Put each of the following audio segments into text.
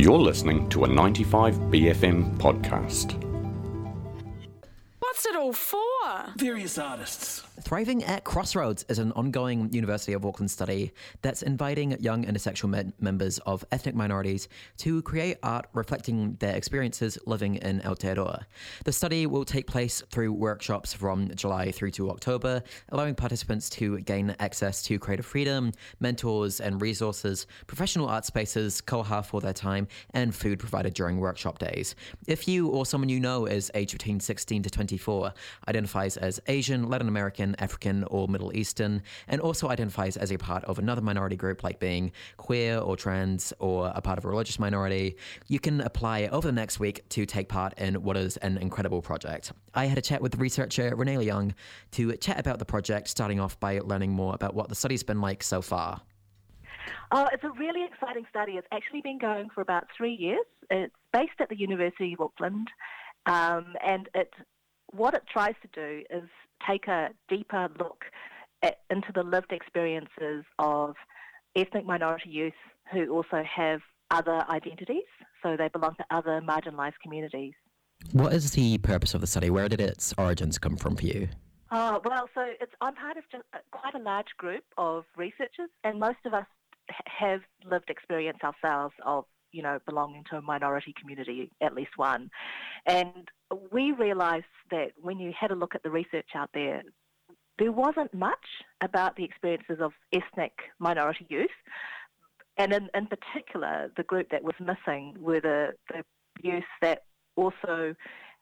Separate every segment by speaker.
Speaker 1: You're listening to a 95BFM podcast.
Speaker 2: What's it all for?
Speaker 3: Various artists.
Speaker 4: Thriving at Crossroads is an ongoing University of Auckland study that's inviting young intersectional members of ethnic minorities to create art reflecting their experiences living in Aotearoa. The study will take place through workshops from July through to October, allowing participants to gain access to creative freedom, mentors and resources, professional art spaces, koha for their time, and food provided during workshop days. If you or someone you know is aged between 16 to 24, identifies as Asian, Latin American, African, or Middle Eastern, and also identifies as a part of another minority group like being queer or trans or a part of a religious minority, you can apply over the next week to take part in what is an incredible project. I had a chat with researcher Renee Liang to chat about the project, starting off by learning more about what the study's been like so far.
Speaker 5: Oh, it's a really exciting study. It's actually been going for about three years. It's based at the University of Auckland, um, and it what it tries to do is take a deeper look at, into the lived experiences of ethnic minority youth who also have other identities, so they belong to other marginalised communities.
Speaker 4: What is the purpose of the study? Where did its origins come from for you?
Speaker 5: Oh, well, so it's, I'm part of just uh, quite a large group of researchers, and most of us have lived experience ourselves of you know, belonging to a minority community, at least one. And we realised that when you had a look at the research out there, there wasn't much about the experiences of ethnic minority youth. And in, in particular, the group that was missing were the, the youth that also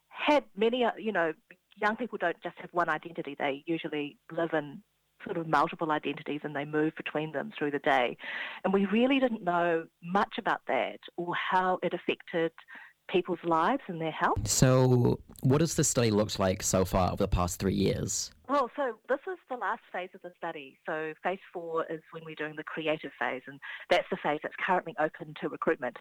Speaker 5: had many, uh, you know, young people don't just have one identity, they usually live in sort of multiple identities and they move between them through the day. And we really didn't know much about that or how it affected people's lives and their health.
Speaker 4: So, what has the study looked like so far over the past three years?
Speaker 5: Well, so this is the last phase of the study. So, phase four is when we're doing the creative phase, and that's the phase that's currently open to recruitment.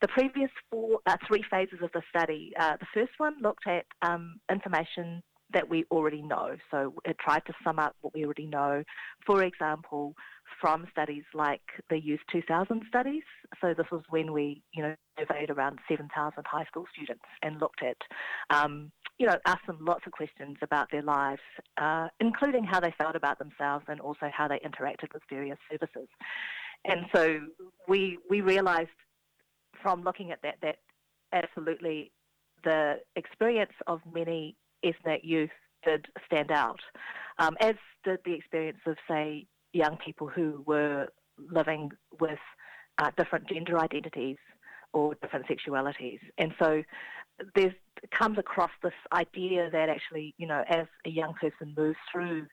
Speaker 5: The previous four, uh, three phases of the study, uh, the first one looked at um, information that we already know. So it tried to sum up what we already know. For example, from studies like the Youth 2000 studies. So this was when we, you know, surveyed around 7,000 high school students and looked at, um, you know, asked them lots of questions about their lives, uh, including how they felt about themselves and also how they interacted with various services. And so we we realised from looking at that that absolutely the experience of many ethnic youth did stand out, um, as did the experience of, say, young people who were living with uh, different gender identities or different sexualities. And so there comes across this idea that actually, you know, as a young person moves through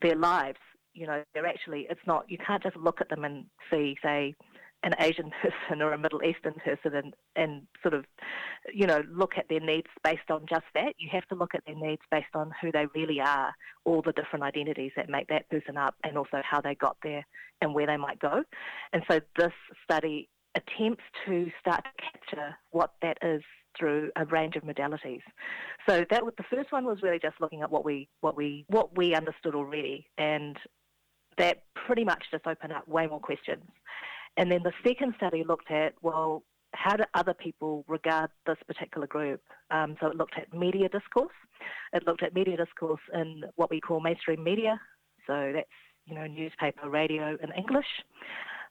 Speaker 5: their lives, you know, they're actually, it's not, you can't just look at them and see, say, an Asian person or a Middle Eastern person and, and sort of, you know, look at their needs based on just that. You have to look at their needs based on who they really are, all the different identities that make that person up, and also how they got there and where they might go. And so this study attempts to start to capture what that is through a range of modalities. So that was, the first one was really just looking at what we what we what we understood already, and that pretty much just opened up way more questions. And then the second study looked at, well, how do other people regard this particular group? Um, so it looked at media discourse. It looked at media discourse in what we call mainstream media. So that's, you know, newspaper, radio in English.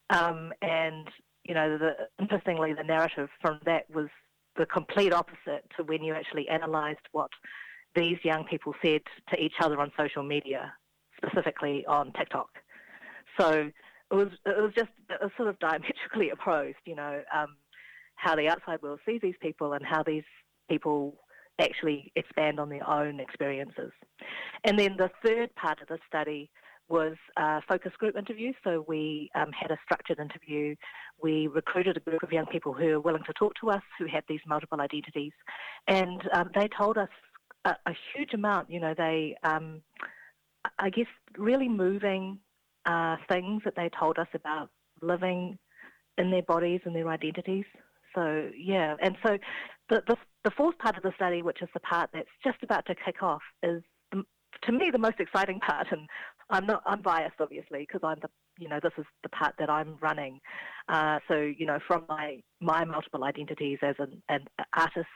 Speaker 5: Um, and, you know, the, interestingly, the narrative from that was the complete opposite to when you actually analysed what these young people said to each other on social media, specifically on TikTok. So it was it was just sort of diametrically opposed, you know, um, how the outside world sees these people and how these people actually expand on their own experiences. And then the third part of the study was uh, focus group interviews. So we um, had a structured interview. We recruited a group of young people who were willing to talk to us, who had these multiple identities, and um, they told us a, a, huge amount. You know, they, um, I guess, really moving uh, things that they told us about living in their bodies and their identities. So yeah, and so the, the, the fourth part of the study, which is the part that's just about to kick off, is the, to me the most exciting part. And I'm not I'm biased obviously because I'm the you know, this is the part that I'm running. Uh, so, you know, from my, my multiple identities as an, an artist,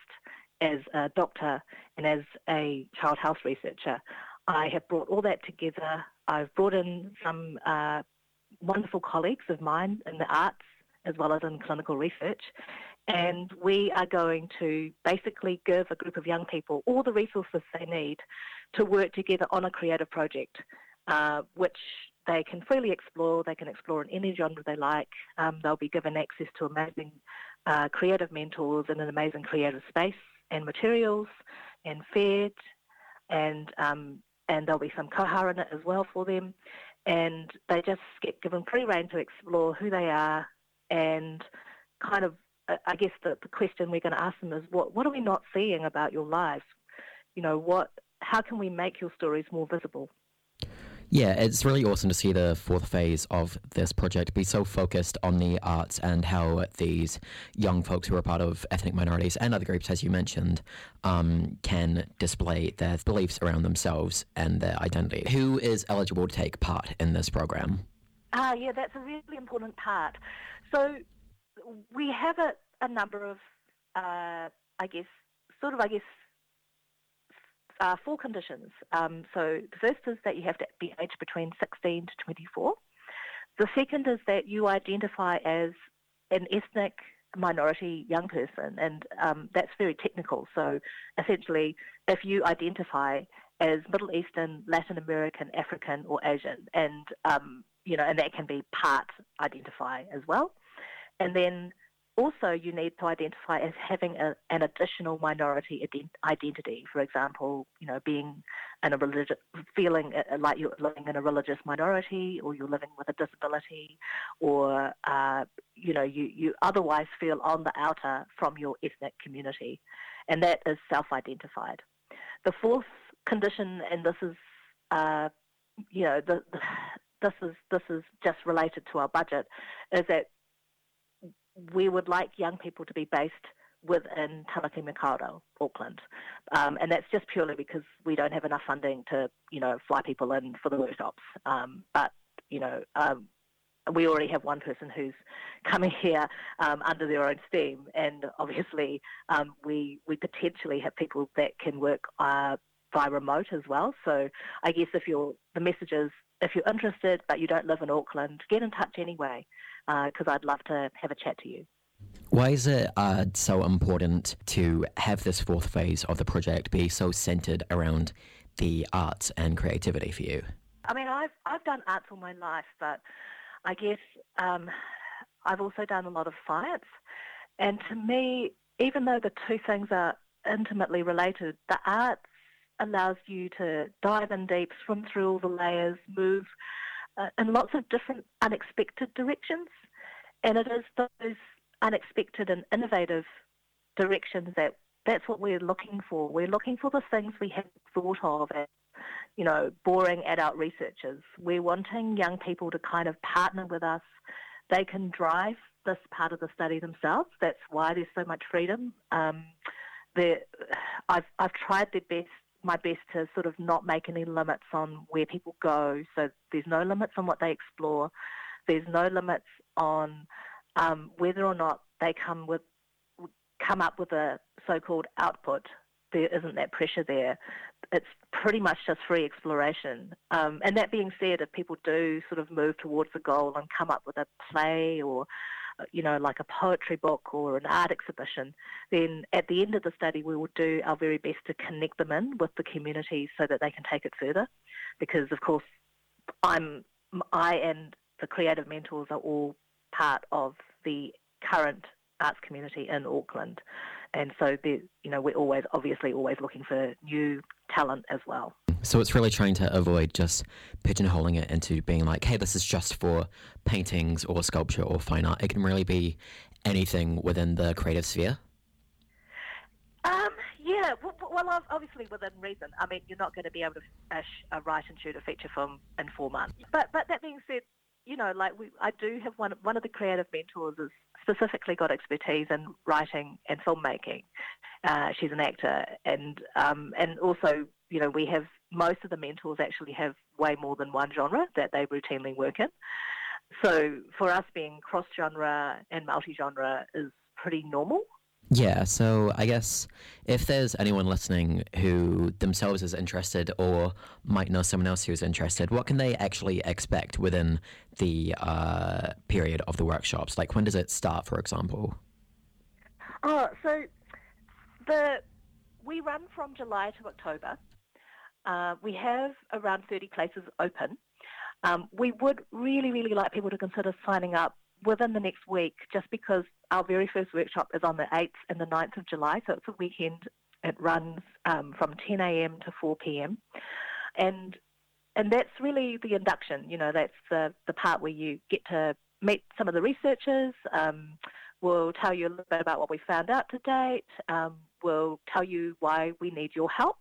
Speaker 5: as a doctor, and as a child health researcher, I have brought all that together. I've brought in some uh, wonderful colleagues of mine in the arts as well as in clinical research. And we are going to basically give a group of young people all the resources they need to work together on a creative project, uh, which they can freely explore. They can explore in any genre they like. Um, they'll be given access to amazing uh, creative mentors in an amazing creative space and materials and fed and um, and there'll be some koha in it as well for them. And they just get given free rein to explore who they are and kind of, I guess the, the question we're going to ask them is what, what are we not seeing about your lives? You know, what, how can we make your stories more visible?
Speaker 4: Yeah, it's really awesome to see the fourth phase of this project be so focused on the arts and how these young folks who are part of ethnic minorities and other groups, as you mentioned, um, can display their beliefs around themselves and their identity. Who is eligible to take part in this program?
Speaker 5: Ah, yeah, that's a really important part. So we have a, a number of, uh, I guess, sort of, I guess, uh, four conditions. Um, so the first is that you have to be aged between 16 to 24. The second is that you identify as an ethnic minority young person, and um, that's very technical. So essentially, if you identify as Middle Eastern, Latin American, African, or Asian, and um, you know, and that can be part identify as well, and then also you need to identify as having a, an additional minority ident- identity. For example, you know, being in a religious, feeling uh, like you're living in a religious minority, or you're living with a disability, or uh, you know, you you otherwise feel on the outer from your ethnic community, and that is self-identified. The fourth condition, and this is, uh, you know, the, the this is this is just related to our budget, is that we would like young people to be based within Tamaki Makaurau, Auckland. Um, and that's just purely because we don't have enough funding to, you know, fly people in for the workshops. Um, but, you know, um, we already have one person who's coming here um, under their own steam, and obviously um, we we potentially have people that can work uh, by remote as well. So I guess if you're the message is if you're interested but you don't live in Auckland, get in touch anyway because uh, I'd love to have a chat to you.
Speaker 4: Why is it uh, so important to have this fourth phase of the project be so centered around the arts and creativity for you?
Speaker 5: I mean, I've I've done arts all my life, but I guess um, I've also done a lot of science. And to me, even though the two things are intimately related, the arts allows you to dive in deep, swim through all the layers, move uh, in lots of different unexpected directions. And it is those unexpected and innovative directions that that's what we're looking for. We're looking for the things we haven't thought of as, you know, boring adult researchers. We're wanting young people to kind of partner with us. They can drive this part of the study themselves. That's why there's so much freedom. Um, I've, I've tried the best my best to sort of not make any limits on where people go. So there's no limits on what they explore. There's no limits on um, whether or not they come with come up with a so-called output. There isn't that pressure there. It's pretty much just free exploration. Um, and that being said, if people do sort of move towards a goal and come up with a play or you know, like a poetry book or an art exhibition, then at the end of the study we will do our very best to connect them in with the community so that they can take it further. Because of course, I'm I and the creative mentors are all part of the current arts community in Auckland, and so you know we're always obviously always looking for new talent as well.
Speaker 4: So it's really trying to avoid just pigeonholing it into being like, hey, this is just for paintings or sculpture or fine art. It can really be anything within the creative sphere.
Speaker 5: Um, yeah, well, obviously within reason. I mean, you're not going to be able to write and shoot a feature film in four months. But but that being said, you know, like we, I do have one one of the creative mentors has specifically got expertise in writing and filmmaking. Uh, she's an actor, and um, and also, you know, we have most of the mentors actually have way more than one genre that they routinely work in. So for us, being cross genre and multi genre is pretty normal.
Speaker 4: Yeah, so I guess if there's anyone listening who themselves is interested or might know someone else who's interested, what can they actually expect within the uh, period of the workshops? Like, when does it start, for example?
Speaker 5: Oh, so the we run from July to October. Uh, we have around 30 places open. Um, we would really, really like people to consider signing up within the next week, just because our very first workshop is on the 8th and the 9th of July, so it's a weekend. It runs um, from 10 a.m. to 4 p.m. And and that's really the induction. You know, that's the, the part where you get to meet some of the researchers. Um, we'll tell you a little bit about what we found out to date. Um, we'll tell you why we need your help.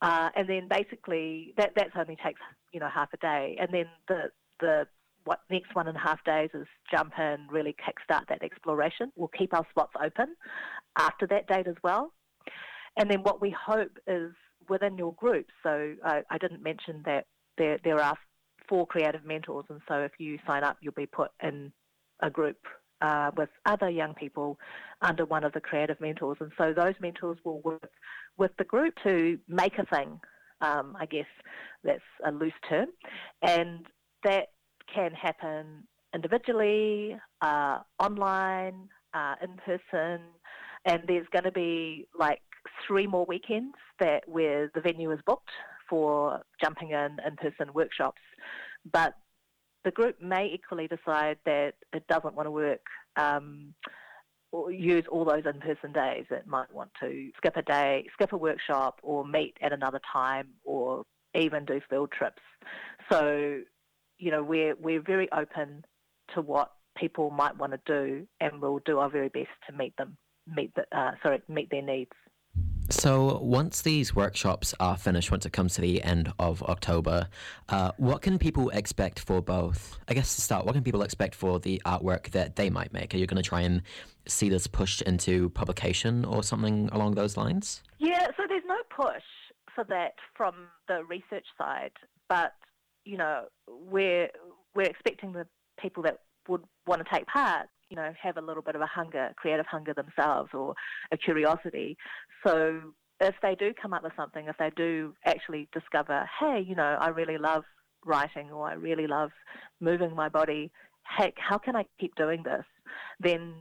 Speaker 5: Uh, and then basically that that's only takes you know half a day. And then the the what next one and a half days is jump in, really kickstart that exploration. We'll keep our spots open after that date as well. And then what we hope is within your group. So I, I didn't mention that there there are four creative mentors, and so if you sign up, you'll be put in a group uh, with other young people under one of the creative mentors. And so those mentors will work with the group to make a thing. Um, I guess that's a loose term, and that can happen individually, uh, online, uh, in person, and there's going to be like three more weekends that where the venue is booked for jumping in in-person workshops. But the group may equally decide that it doesn't want to work um, or use all those in-person days. It might want to skip a day, skip a workshop, or meet at another time, or even do field trips. So you know, we're we're very open to what people might want to do, and we'll do our very best to meet them, meet the, uh, sorry, meet their needs.
Speaker 4: So, once these workshops are finished, once it comes to the end of October, uh, what can people expect for both? I guess to start, what can people expect for the artwork that they might make? Are you going to try and see this pushed into publication or something along those lines?
Speaker 5: Yeah, so there's no push for that from the research side, but you know, we're we're expecting the people that would want to take part, you know, have a little bit of a hunger, creative hunger themselves, or a curiosity. So if they do come up with something, if they do actually discover, hey, you know, I really love writing, or I really love moving my body, heck, how can I keep doing this? Then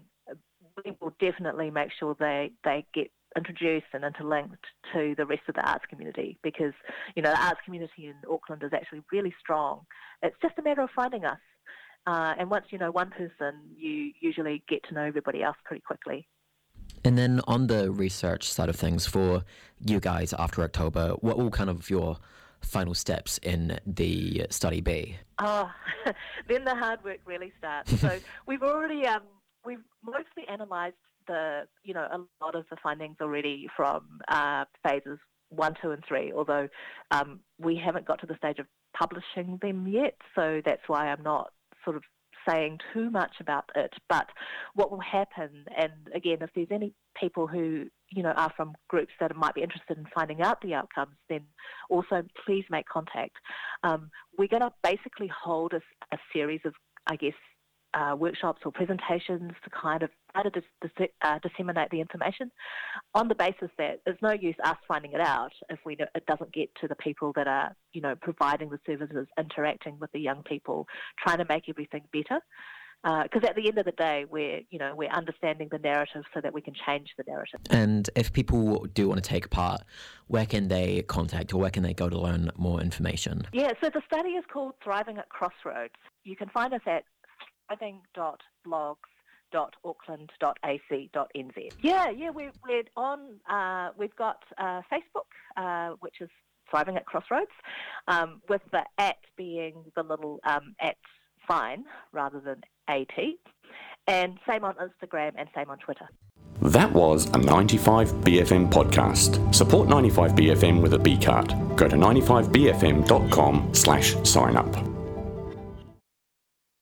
Speaker 5: we will definitely make sure they, they get introduced and interlinked to the rest of the arts community because, you know, the arts community in Auckland is actually really strong. It's just a matter of finding us. Uh, and once you know one person, you usually get to know everybody else pretty quickly.
Speaker 4: And then on the research side of things, for you guys after October, what will kind of your final steps in the study be?
Speaker 5: Oh, then the hard work really starts. So we've already um, we've mostly analysed the you know a lot of the findings already from uh, phases one, two, and three. Although um, we haven't got to the stage of publishing them yet, so that's why I'm not sort of saying too much about it. But what will happen, and again, if there's any people who you know are from groups that might be interested in finding out the outcomes, then also please make contact. Um, we're going to basically hold a, a series of, I guess, uh, workshops or presentations to kind of try to dis- dis- uh, disseminate the information on the basis that there's no use us finding it out if we it doesn't get to the people that are you know providing the services, interacting with the young people, trying to make everything better. Because uh, at the end of the day, we're you know we're understanding the narrative so that we can change the narrative.
Speaker 4: And if people do want to take part, where can they contact or where can they go to learn more information?
Speaker 5: Yeah, so the study is called Thriving at Crossroads. You can find us at thriving.blogs.auckland.ac.nz. Yeah, yeah, we're, we're on, uh, we've got uh, Facebook, uh, which is Thriving at Crossroads, um, with the at being the little um, at sign rather than AT, and same on Instagram and same on Twitter.
Speaker 1: That was a 95BFM podcast. Support 95BFM with a B card. Go to 95BFM.com slash sign up.